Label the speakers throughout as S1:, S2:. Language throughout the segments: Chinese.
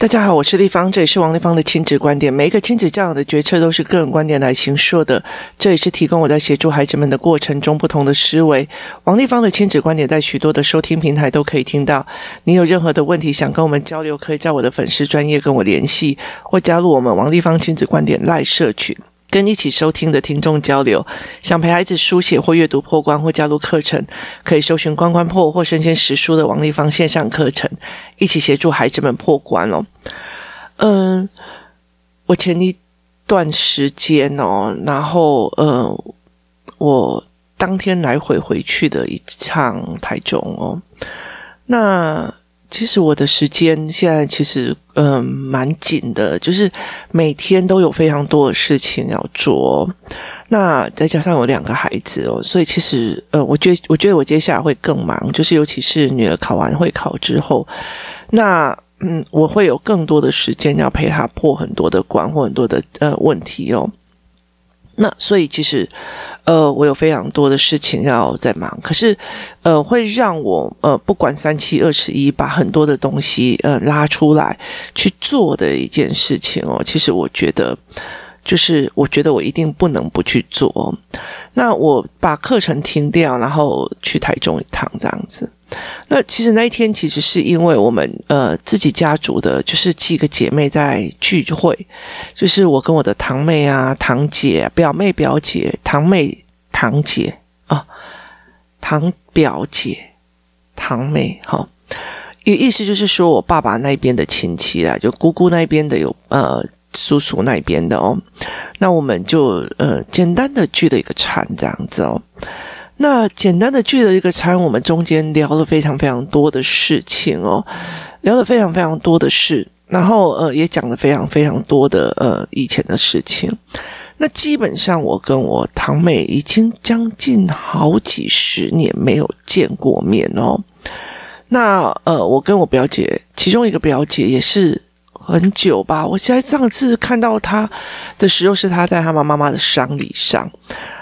S1: 大家好，我是立方，这也是王立方的亲子观点。每一个亲子教养的决策都是个人观点来形塑的，这也是提供我在协助孩子们的过程中不同的思维。王立方的亲子观点在许多的收听平台都可以听到。你有任何的问题想跟我们交流，可以在我的粉丝专业跟我联系，或加入我们王立方亲子观点赖社群。跟一起收听的听众交流，想陪孩子书写或阅读破关或加入课程，可以搜寻“关关破”或“身先实书”的王立芳线上课程，一起协助孩子们破关哦。嗯，我前一段时间哦，然后呃，我当天来回回去的一趟台中哦，那。其实我的时间现在其实嗯蛮紧的，就是每天都有非常多的事情要做。那再加上有两个孩子哦，所以其实呃，我觉得我觉得我接下来会更忙，就是尤其是女儿考完会考之后，那嗯，我会有更多的时间要陪她破很多的关或很多的呃问题哦。那所以其实，呃，我有非常多的事情要在忙，可是，呃，会让我呃不管三七二十一，把很多的东西呃拉出来去做的一件事情哦。其实我觉得，就是我觉得我一定不能不去做。那我把课程停掉，然后去台中一趟这样子。那其实那一天其实是因为我们呃自己家族的，就是几个姐妹在聚会，就是我跟我的堂妹啊、堂姐、表妹、表姐、堂妹、堂姐啊、堂表姐、堂妹，哈，意意思就是说我爸爸那边的亲戚啦，就姑姑那边的有呃叔叔那边的哦，那我们就呃简单的聚了一个餐这样子哦。那简单的聚了一个餐，我们中间聊了非常非常多的事情哦，聊了非常非常多的事，然后呃也讲了非常非常多的呃以前的事情。那基本上我跟我堂妹已经将近好几十年没有见过面哦。那呃我跟我表姐，其中一个表姐也是很久吧，我现在上次看到她的时候是她在她妈妈妈的丧礼上。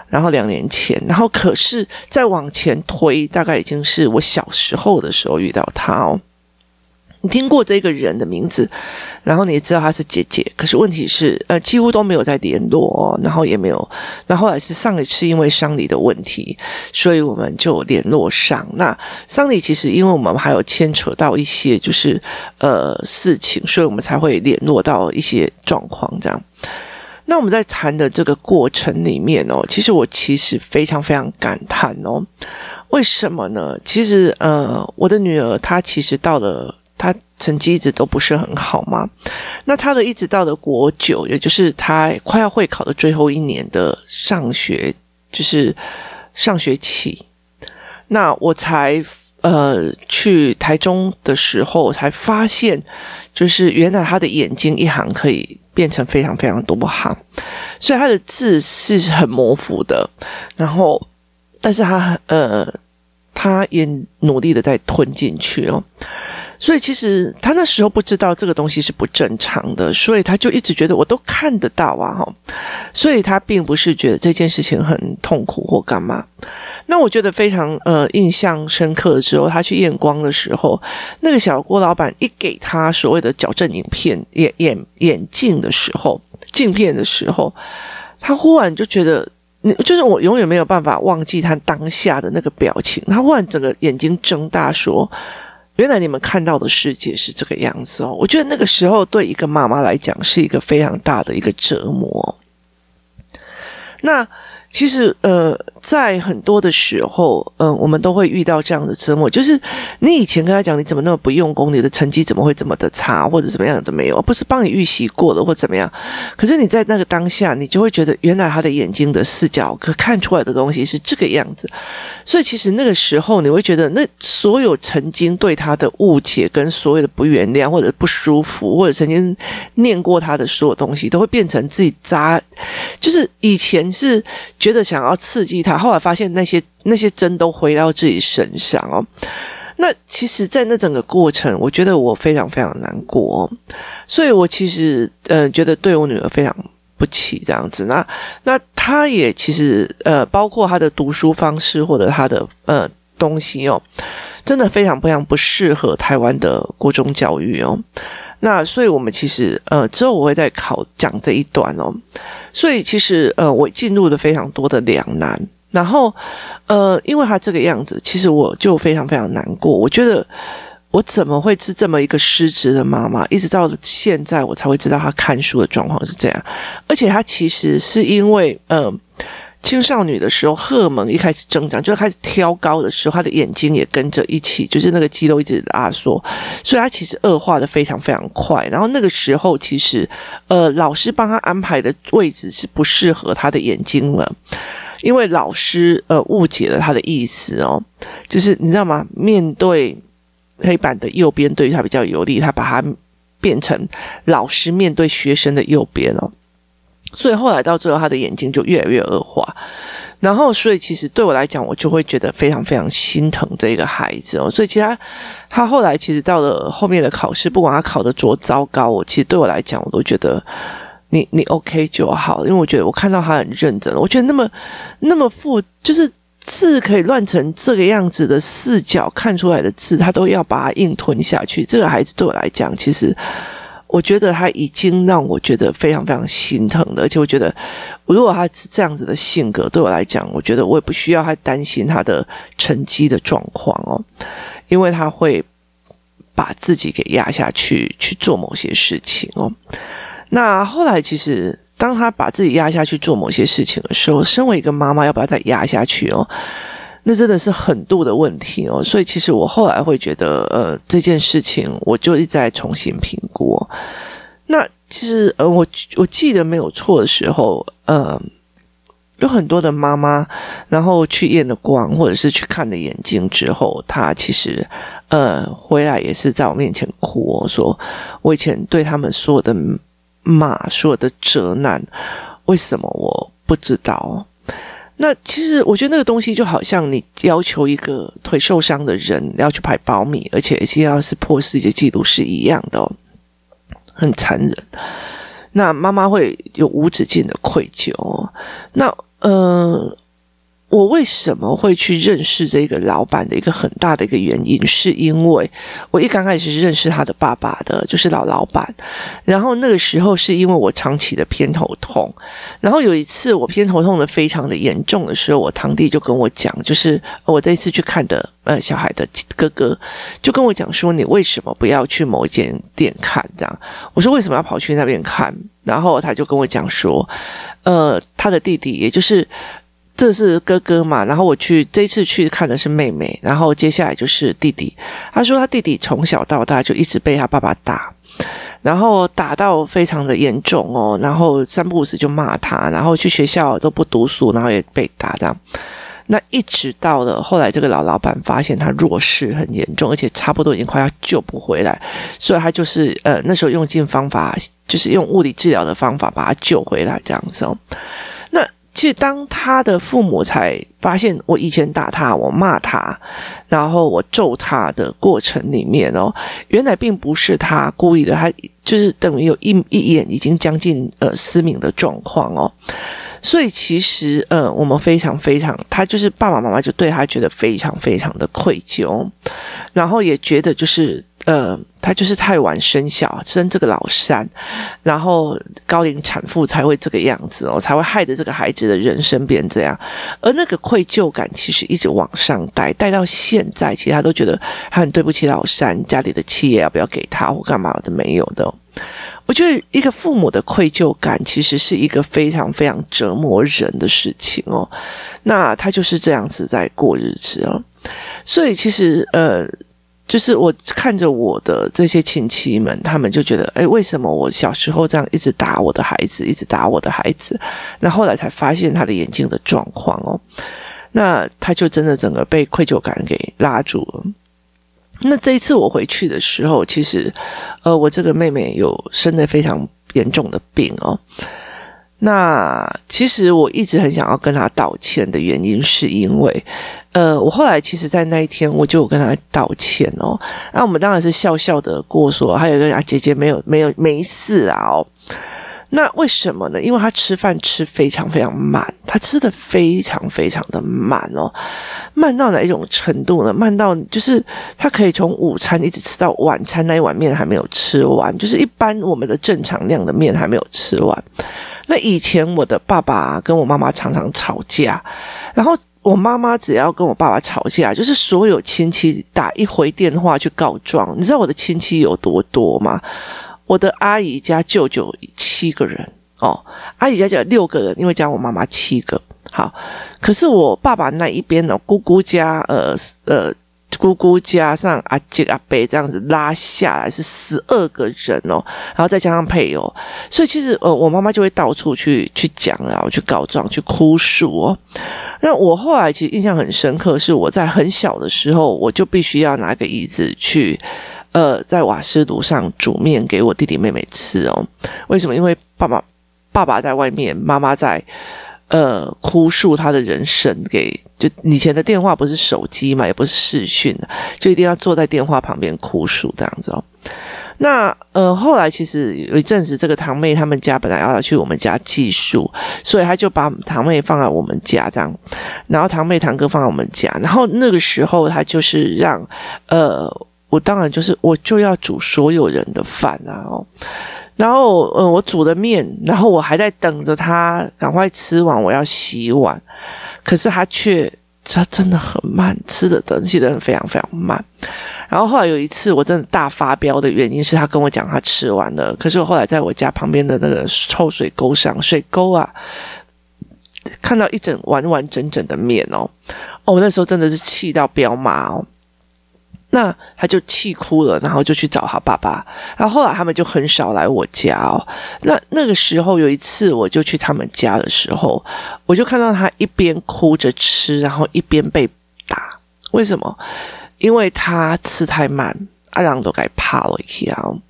S1: 然后两年前，然后可是再往前推，大概已经是我小时候的时候遇到他哦。你听过这个人的名字，然后你也知道他是姐姐，可是问题是，呃，几乎都没有再联络哦，然后也没有。那后来是上一次因为丧礼的问题，所以我们就联络上。那丧礼其实因为我们还有牵扯到一些就是呃事情，所以我们才会联络到一些状况这样。那我们在谈的这个过程里面哦，其实我其实非常非常感叹哦，为什么呢？其实呃，我的女儿她其实到了，她成绩一直都不是很好嘛。那她的一直到了国九，也就是她快要会考的最后一年的上学，就是上学期，那我才呃去台中的时候才发现，就是原来她的眼睛一行可以。变成非常非常多行，所以他的字是很模糊的。然后，但是他呃，他也努力的在吞进去哦。所以其实他那时候不知道这个东西是不正常的，所以他就一直觉得我都看得到啊，哈。所以他并不是觉得这件事情很痛苦或干嘛。那我觉得非常呃印象深刻的时候，他去验光的时候，那个小郭老板一给他所谓的矫正影片眼眼眼镜的时候，镜片的时候，他忽然就觉得，你就是我永远没有办法忘记他当下的那个表情。他忽然整个眼睛睁大说。原来你们看到的世界是这个样子哦，我觉得那个时候对一个妈妈来讲是一个非常大的一个折磨。那。其实，呃，在很多的时候，嗯、我们都会遇到这样的折磨，就是你以前跟他讲，你怎么那么不用功，你的成绩怎么会这么的差，或者怎么样都没有，不是帮你预习过了或怎么样。可是你在那个当下，你就会觉得，原来他的眼睛的视角可看出来的东西是这个样子。所以，其实那个时候，你会觉得，那所有曾经对他的误解，跟所有的不原谅，或者不舒服，或者曾经念过他的所有东西，都会变成自己扎，就是以前是。觉得想要刺激他，后来发现那些那些针都回到自己身上哦。那其实，在那整个过程，我觉得我非常非常难过哦，所以我其实呃觉得对我女儿非常不起这样子。那那她也其实呃，包括她的读书方式或者她的呃东西哦，真的非常非常不适合台湾的国中教育哦。那所以我们其实呃之后我会再考讲这一段哦。所以其实呃我进入了非常多的两难，然后呃因为他这个样子，其实我就非常非常难过。我觉得我怎么会是这么一个失职的妈妈？一直到了现在，我才会知道他看书的状况是这样，而且他其实是因为呃。青少女的时候，荷尔蒙一开始增长，就开始挑高的时候，她的眼睛也跟着一起，就是那个肌肉一直拉缩，所以她其实恶化的非常非常快。然后那个时候，其实呃，老师帮她安排的位置是不适合她的眼睛了，因为老师呃误解了他的意思哦，就是你知道吗？面对黑板的右边对于他比较有利，他把它变成老师面对学生的右边哦。所以后来到最后，他的眼睛就越来越恶化，然后所以其实对我来讲，我就会觉得非常非常心疼这个孩子哦。所以其他他后来其实到了后面的考试，不管他考得多糟糕，我其实对我来讲，我都觉得你你 OK 就好，因为我觉得我看到他很认真，我觉得那么那么复，就是字可以乱成这个样子的视角看出来的字，他都要把它硬吞下去。这个孩子对我来讲，其实。我觉得他已经让我觉得非常非常心疼了，而且我觉得，如果他是这样子的性格，对我来讲，我觉得我也不需要太担心他的成绩的状况哦，因为他会把自己给压下去去做某些事情哦。那后来其实，当他把自己压下去做某些事情的时候，身为一个妈妈，要不要再压下去哦？那真的是狠度的问题哦，所以其实我后来会觉得，呃，这件事情我就一直在重新评估。那其实，呃，我我记得没有错的时候，呃，有很多的妈妈，然后去验了光，或者是去看了眼睛之后，她其实，呃，回来也是在我面前哭哦，说我以前对他们所有的骂，所有的责难，为什么我不知道？那其实我觉得那个东西就好像你要求一个腿受伤的人要去排保米，而且一定要是破世界纪录是一样的，很残忍。那妈妈会有无止境的愧疚。那呃。我为什么会去认识这个老板的一个很大的一个原因，是因为我一刚开始是认识他的爸爸的，就是老老板。然后那个时候是因为我长期的偏头痛，然后有一次我偏头痛的非常的严重的时候，我堂弟就跟我讲，就是我这一次去看的呃小孩的哥哥，就跟我讲说，你为什么不要去某一间店看？这样我说为什么要跑去那边看？然后他就跟我讲说，呃，他的弟弟也就是。这是哥哥嘛，然后我去这次去看的是妹妹，然后接下来就是弟弟。他说他弟弟从小到大就一直被他爸爸打，然后打到非常的严重哦，然后三不五时就骂他，然后去学校都不读书，然后也被打这样。那一直到了后来，这个老老板发现他弱势很严重，而且差不多已经快要救不回来，所以他就是呃那时候用尽方法，就是用物理治疗的方法把他救回来这样子哦。其实，当他的父母才发现我以前打他、我骂他，然后我揍他的过程里面哦，原来并不是他故意的，他就是等于有一一眼已经将近呃失明的状况哦。所以其实呃，我们非常非常，他就是爸爸妈妈就对他觉得非常非常的愧疚，然后也觉得就是。呃，他就是太晚生小，生这个老三，然后高龄产妇才会这个样子哦，才会害得这个孩子的人生变这样。而那个愧疚感其实一直往上带，带到现在，其实他都觉得他很对不起老三，家里的企业要不要给他或干嘛的没有的。我觉得一个父母的愧疚感其实是一个非常非常折磨人的事情哦。那他就是这样子在过日子哦，所以其实呃。就是我看着我的这些亲戚们，他们就觉得，哎，为什么我小时候这样一直打我的孩子，一直打我的孩子？那后来才发现他的眼睛的状况哦，那他就真的整个被愧疚感给拉住了。那这一次我回去的时候，其实，呃，我这个妹妹有生了非常严重的病哦。那其实我一直很想要跟他道歉的原因，是因为。呃，我后来其实，在那一天，我就有跟他道歉哦。那我们当然是笑笑的过，说还有一个啊，姐姐没有没有没事啊哦。那为什么呢？因为他吃饭吃非常非常慢，他吃的非常非常的慢哦，慢到哪一种程度呢？慢到就是他可以从午餐一直吃到晚餐，那一碗面还没有吃完，就是一般我们的正常量的面还没有吃完。那以前我的爸爸跟我妈妈常常吵架，然后我妈妈只要跟我爸爸吵架，就是所有亲戚打一回电话去告状。你知道我的亲戚有多多吗？我的阿姨家舅舅七个人哦，阿姨家就有六个人，因为加我妈妈七个。好，可是我爸爸那一边呢，姑姑家呃呃，姑姑加上阿姐阿伯这样子拉下来是十二个人哦，然后再加上配偶，所以其实呃，我妈妈就会到处去去讲，然后去告状，去哭诉哦。那我后来其实印象很深刻，是我在很小的时候，我就必须要拿个椅子去。呃，在瓦斯炉上煮面给我弟弟妹妹吃哦。为什么？因为爸爸爸爸在外面，妈妈在呃哭诉他的人生给。就以前的电话不是手机嘛，也不是视讯，就一定要坐在电话旁边哭诉这样子哦。那呃，后来其实有一阵子，这个堂妹他们家本来要去我们家寄宿，所以他就把堂妹放在我们家这样，然后堂妹堂哥放在我们家，然后那个时候他就是让呃。我当然就是，我就要煮所有人的饭啊！哦，然后呃，我煮的面，然后我还在等着他赶快吃完，我要洗碗。可是他却他真的很慢，吃的东西真的非常非常慢。然后后来有一次，我真的大发飙的原因是他跟我讲他吃完了，可是我后来在我家旁边的那个臭水沟上，水沟啊，看到一整完完整整的面哦，哦，我那时候真的是气到飙骂哦。那他就气哭了，然后就去找他爸爸。然后后来他们就很少来我家哦。那那个时候有一次，我就去他们家的时候，我就看到他一边哭着吃，然后一边被打。为什么？因为他吃太慢，阿郎都该怕了一样。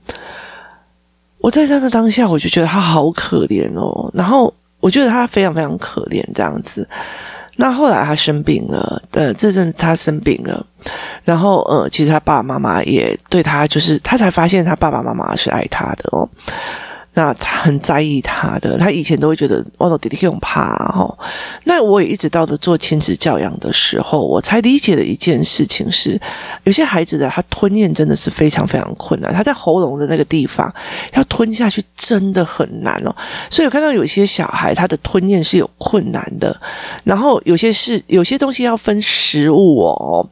S1: 我在他的当下，我就觉得他好可怜哦。然后我觉得他非常非常可怜，这样子。那后来他生病了，呃，这阵他生病了，然后呃，其实他爸爸妈妈也对他，就是他才发现他爸爸妈妈是爱他的哦。那他很在意他的，他以前都会觉得我的弟弟很怕哈。那我也一直到了做亲子教养的时候，我才理解的一件事情是，有些孩子的他吞咽真的是非常非常困难，他在喉咙的那个地方要吞下去真的很难哦。所以我看到有些小孩他的吞咽是有困难的，然后有些是有些东西要分食物哦，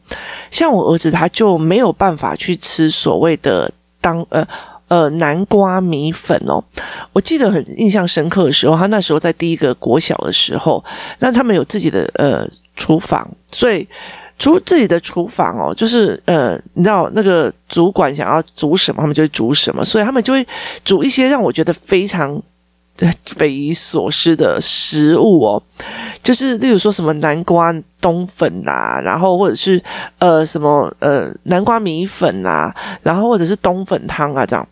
S1: 像我儿子他就没有办法去吃所谓的当呃。呃，南瓜米粉哦，我记得很印象深刻的时候，他那时候在第一个国小的时候，那他们有自己的呃厨房，所以厨自己的厨房哦，就是呃，你知道那个主管想要煮什么，他们就会煮什么，所以他们就会煮一些让我觉得非常匪夷所思的食物哦，就是例如说什么南瓜。冬粉啊，然后或者是呃什么呃南瓜米粉啊，然后或者是冬粉汤啊这样。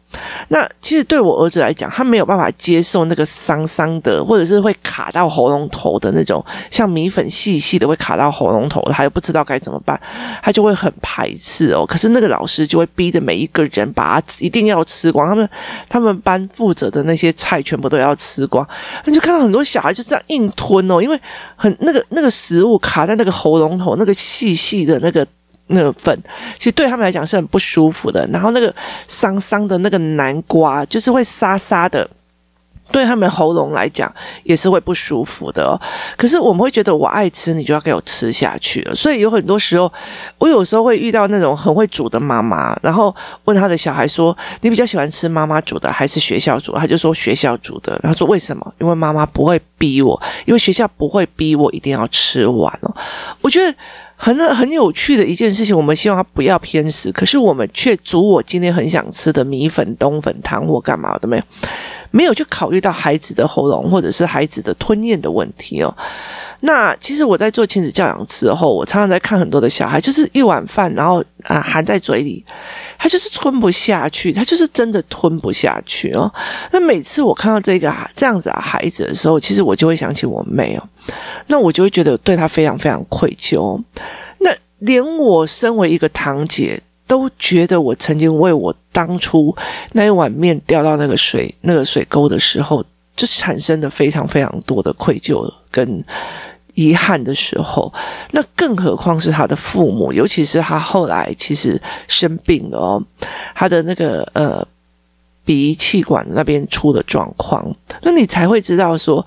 S1: 那其实对我儿子来讲，他没有办法接受那个桑桑的，或者是会卡到喉咙头的那种，像米粉细细的会卡到喉咙头，他又不知道该怎么办，他就会很排斥哦。可是那个老师就会逼着每一个人把它一定要吃光，他们他们班负责的那些菜全部都要吃光。那就看到很多小孩就这样硬吞哦，因为很那个那个食物卡在那。那个喉咙头那个细细的那个那个粉，其实对他们来讲是很不舒服的。然后那个桑桑的那个南瓜，就是会沙沙的，对他们喉咙来讲也是会不舒服的哦。可是我们会觉得我爱吃，你就要给我吃下去了。所以有很多时候，我有时候会遇到那种很会煮的妈妈，然后问他的小孩说：“你比较喜欢吃妈妈煮的还是学校煮？”他就说学校煮的。他说：“为什么？因为妈妈不会。”逼我，因为学校不会逼我一定要吃完哦。我觉得很很有趣的一件事情，我们希望他不要偏食，可是我们却煮我今天很想吃的米粉、冬粉汤或干嘛的没有，没有去考虑到孩子的喉咙或者是孩子的吞咽的问题哦。那其实我在做亲子教养之后，我常常在看很多的小孩，就是一碗饭，然后啊含在嘴里，他就是吞不下去，他就是真的吞不下去哦。那每次我看到这个这样子的孩子的时候，其实我就会想起我妹哦，那我就会觉得对他非常非常愧疚。那连我身为一个堂姐，都觉得我曾经为我当初那一碗面掉到那个水那个水沟的时候。就产生了非常非常多的愧疚跟遗憾的时候，那更何况是他的父母，尤其是他后来其实生病了哦，他的那个呃鼻气管那边出了状况，那你才会知道说。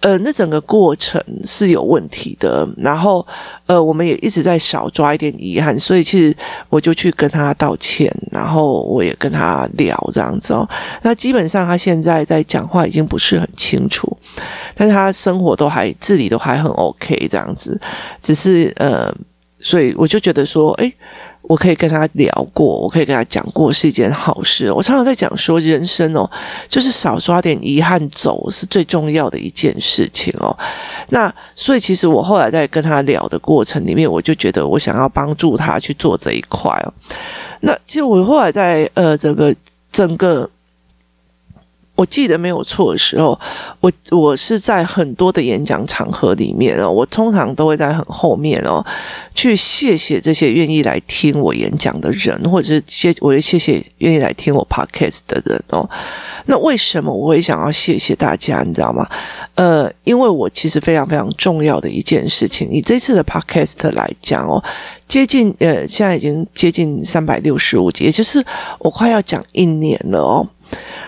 S1: 呃，那整个过程是有问题的，然后呃，我们也一直在少抓一点遗憾，所以其实我就去跟他道歉，然后我也跟他聊这样子哦。那基本上他现在在讲话已经不是很清楚，但是他生活都还自理都还很 OK 这样子，只是呃，所以我就觉得说，诶。我可以跟他聊过，我可以跟他讲过，是一件好事。我常常在讲说，人生哦，就是少抓点遗憾走是最重要的一件事情哦。那所以，其实我后来在跟他聊的过程里面，我就觉得我想要帮助他去做这一块哦。那其实我后来在呃，整个整个。我记得没有错的时候，我我是在很多的演讲场合里面哦，我通常都会在很后面哦，去谢谢这些愿意来听我演讲的人，或者是谢我也谢谢愿意来听我 podcast 的人哦。那为什么我会想要谢谢大家？你知道吗？呃，因为我其实非常非常重要的一件事情，以这次的 podcast 来讲哦，接近呃，现在已经接近三百六十五集，也就是我快要讲一年了哦。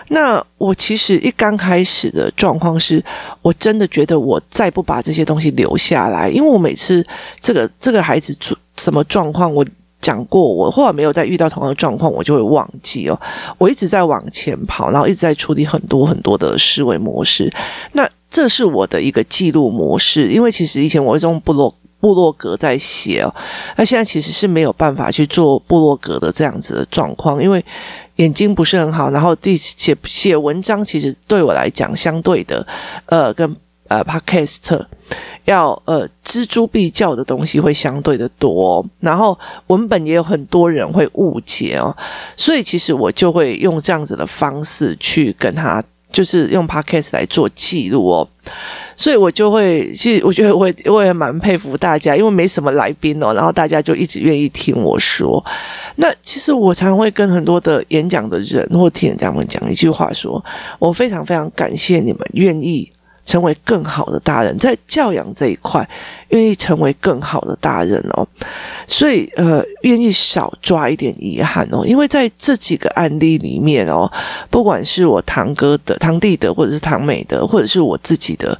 S1: 那我其实一刚开始的状况是，我真的觉得我再不把这些东西留下来，因为我每次这个这个孩子出什么状况，我讲过，我后来没有再遇到同样的状况，我就会忘记哦。我一直在往前跑，然后一直在处理很多很多的思维模式。那这是我的一个记录模式，因为其实以前我会用部落部落格在写哦，那现在其实是没有办法去做部落格的这样子的状况，因为。眼睛不是很好，然后第写写文章，其实对我来讲，相对的，呃，跟呃，podcast 要呃，錙铢必较的东西会相对的多，然后文本也有很多人会误解哦，所以其实我就会用这样子的方式去跟他。就是用 podcast 来做记录哦，所以我就会，其实我觉得我我也蛮佩服大家，因为没什么来宾哦，然后大家就一直愿意听我说。那其实我常常会跟很多的演讲的人或听人家们讲一句话，说我非常非常感谢你们愿意。成为更好的大人，在教养这一块，愿意成为更好的大人哦，所以呃，愿意少抓一点遗憾哦，因为在这几个案例里面哦，不管是我堂哥的、堂弟的，或者是堂妹的，或者是我自己的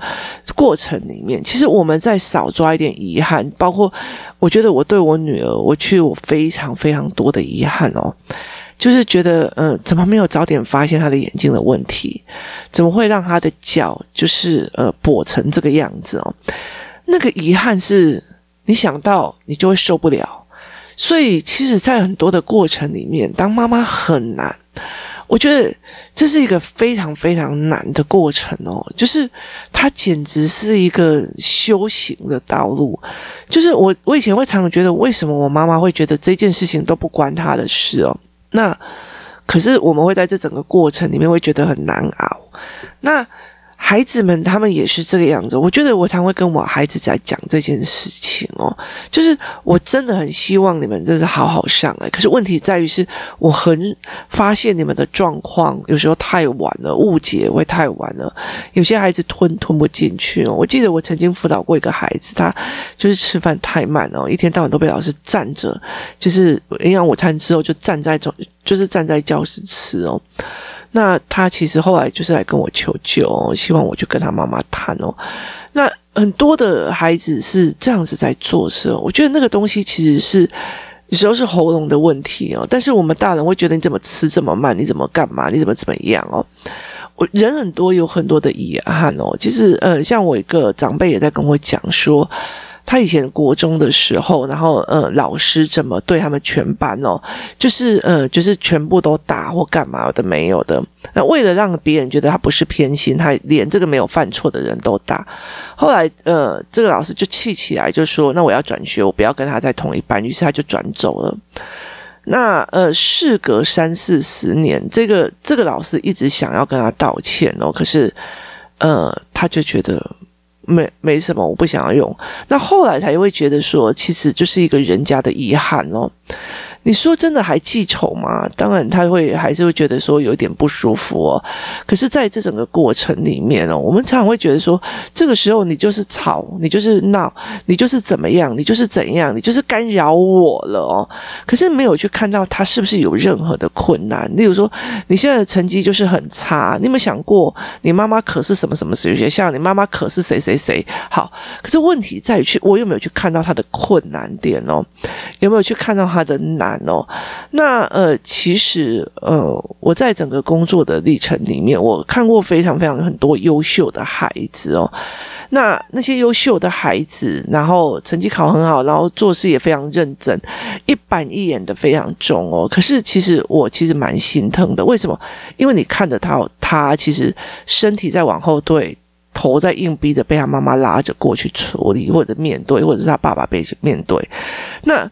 S1: 过程里面，其实我们在少抓一点遗憾，包括我觉得我对我女儿，我去我非常非常多的遗憾哦。就是觉得，呃，怎么没有早点发现他的眼睛的问题？怎么会让他的脚就是呃跛成这个样子哦？那个遗憾是你想到你就会受不了。所以，其实，在很多的过程里面，当妈妈很难。我觉得这是一个非常非常难的过程哦。就是它简直是一个修行的道路。就是我，我以前会常常觉得，为什么我妈妈会觉得这件事情都不关她的事哦？那可是我们会在这整个过程里面会觉得很难熬。那孩子们他们也是这个样子。我觉得我常会跟我孩子在讲这件事情哦，就是我真的很希望你们真是好好上来。可是问题在于是，我很发现你们的状况有时候太晚了，误解会太晚了。有些孩子吞吞不进去哦。我记得我曾经辅导过一个孩子，他就是吃饭太慢哦，一天到晚都被老师站着，就是营养午餐之后就站在中，就是站在教室吃哦。那他其实后来就是来跟我求救，希望我去跟他妈妈谈哦。那很多的孩子是这样子在做事，我觉得那个东西其实是有时候是喉咙的问题哦。但是我们大人会觉得你怎么吃这么慢？你怎么干嘛？你怎么怎么样哦？我人很多，有很多的遗憾哦。其实呃，像我一个长辈也在跟我讲说。他以前国中的时候，然后呃，老师怎么对他们全班哦，就是呃，就是全部都打或干嘛的没有的。那为了让别人觉得他不是偏心，他连这个没有犯错的人都打。后来呃，这个老师就气起来，就说：“那我要转学，我不要跟他在同一班。”于是他就转走了。那呃，事隔三四十年，这个这个老师一直想要跟他道歉哦，可是呃，他就觉得。没没什么，我不想要用。那后来他也会觉得说，其实就是一个人家的遗憾哦。你说真的还记仇吗？当然他会还是会觉得说有点不舒服哦。可是在这整个过程里面哦，我们常常会觉得说，这个时候你就是吵，你就是闹，你就是怎么样，你就是怎样，你就是干扰我了哦。可是没有去看到他是不是有任何的困难。例如说，你现在的成绩就是很差，你有没有想过，你妈妈可是什么什么学校，你妈妈可是谁谁谁？好，可是问题在于去，我有没有去看到他的困难点哦？有没有去看到他的难哦？那呃，其实呃，我在整个工作的历程里面，我看过非常非常很多优秀的孩子哦。那那些优秀的孩子，然后成绩考很好，然后做事也非常认真，一板一眼的非常重哦。可是其实我其实蛮心疼的，为什么？因为你看着他，他其实身体在往后退。头在硬逼着被他妈妈拉着过去处理，或者面对，或者是他爸爸被面对。那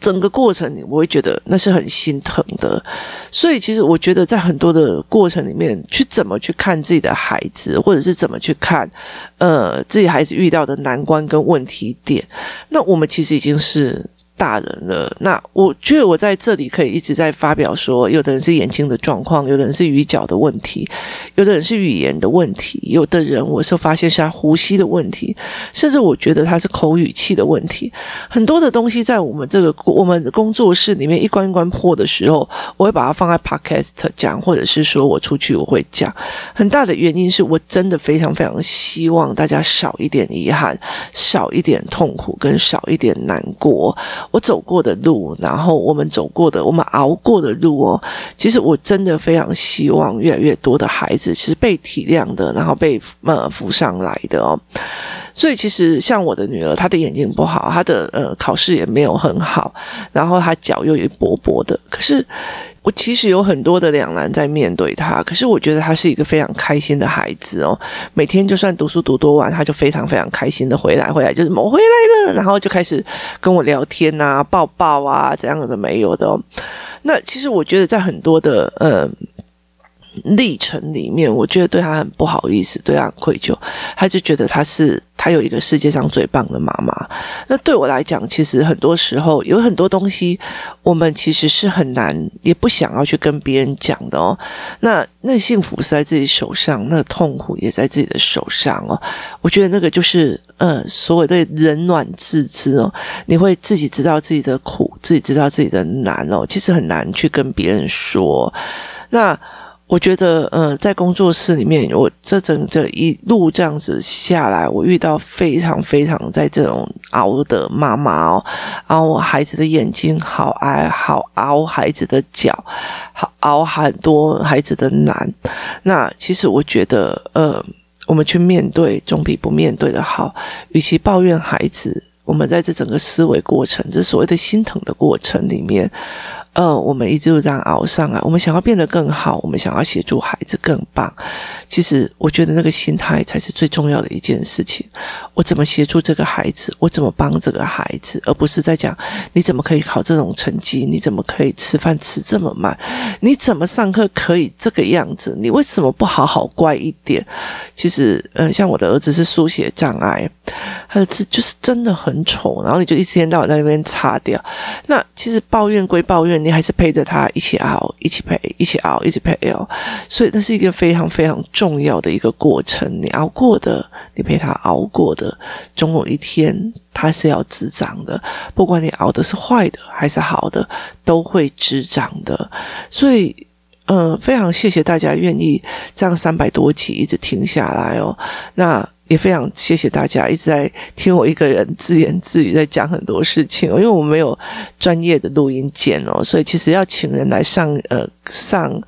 S1: 整个过程，我会觉得那是很心疼的。所以，其实我觉得在很多的过程里面，去怎么去看自己的孩子，或者是怎么去看呃自己孩子遇到的难关跟问题点，那我们其实已经是。大人了，那我觉得我在这里可以一直在发表说，有的人是眼睛的状况，有的人是语角的问题，有的人是语言的问题，有的人我是发现是他呼吸的问题，甚至我觉得他是口语气的问题。很多的东西在我们这个我们的工作室里面一关一关破的时候，我会把它放在 Podcast 讲，或者是说我出去我会讲。很大的原因是我真的非常非常希望大家少一点遗憾，少一点痛苦，跟少一点难过。我走过的路，然后我们走过的，我们熬过的路哦，其实我真的非常希望越来越多的孩子是被体谅的，然后被呃扶上来的哦。所以其实像我的女儿，她的眼睛不好，她的呃考试也没有很好，然后她脚又一跛跛的，可是。我其实有很多的两难在面对他，可是我觉得他是一个非常开心的孩子哦。每天就算读书读多晚，他就非常非常开心的回来，回来就是我回来了，然后就开始跟我聊天啊、抱抱啊，这样的没有的哦。那其实我觉得在很多的呃。历程里面，我觉得对他很不好意思，对他很愧疚，他就觉得他是他有一个世界上最棒的妈妈。那对我来讲，其实很多时候有很多东西，我们其实是很难，也不想要去跟别人讲的哦。那那幸福是在自己手上，那痛苦也在自己的手上哦。我觉得那个就是呃，所谓的冷暖自知哦，你会自己知道自己的苦，自己知道自己的难哦，其实很难去跟别人说。那。我觉得，呃，在工作室里面，我这整这一路这样子下来，我遇到非常非常在这种熬的妈妈哦，熬孩子的眼睛好挨，好熬孩子的脚，好熬很多孩子的难。那其实我觉得，呃，我们去面对总比不面对的好。与其抱怨孩子，我们在这整个思维过程，这所谓的心疼的过程里面。呃，我们一直就这样熬上来。我们想要变得更好，我们想要协助孩子更棒。其实，我觉得那个心态才是最重要的一件事情。我怎么协助这个孩子？我怎么帮这个孩子？而不是在讲你怎么可以考这种成绩？你怎么可以吃饭吃这么慢？你怎么上课可以这个样子？你为什么不好好乖一点？其实，呃，像我的儿子是书写障碍，他的字就是真的很丑，然后你就一天到晚在那边擦掉。那其实抱怨归抱怨。你还是陪着他一起熬，一起陪，一起熬，一起陪哦。所以那是一个非常非常重要的一个过程。你熬过的，你陪他熬过的，总有一天他是要滋长的。不管你熬的是坏的还是好的，都会滋长的。所以，嗯、非常谢谢大家愿意这样三百多集一直听下来哦。那。也非常谢谢大家一直在听我一个人自言自语在讲很多事情，因为我没有专业的录音键哦，所以其实要请人来上呃上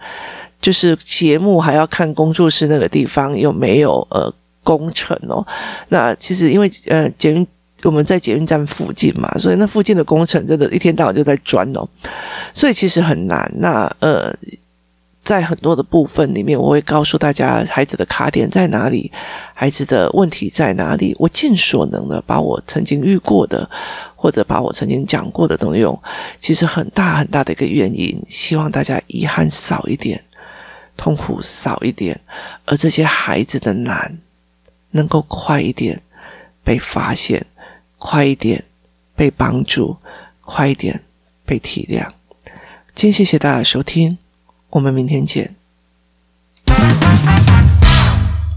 S1: 就是节目，还要看工作室那个地方有没有呃工程哦。那其实因为呃捷运我们在捷运站附近嘛，所以那附近的工程真的一天到晚就在钻哦，所以其实很难。那呃。在很多的部分里面，我会告诉大家孩子的卡点在哪里，孩子的问题在哪里。我尽所能的把我曾经遇过的，或者把我曾经讲过的东西用，其实很大很大的一个原因，希望大家遗憾少一点，痛苦少一点，而这些孩子的难能够快一点被发现，快一点被帮助，快一点被体谅。今天谢谢大家收听，我们明天见。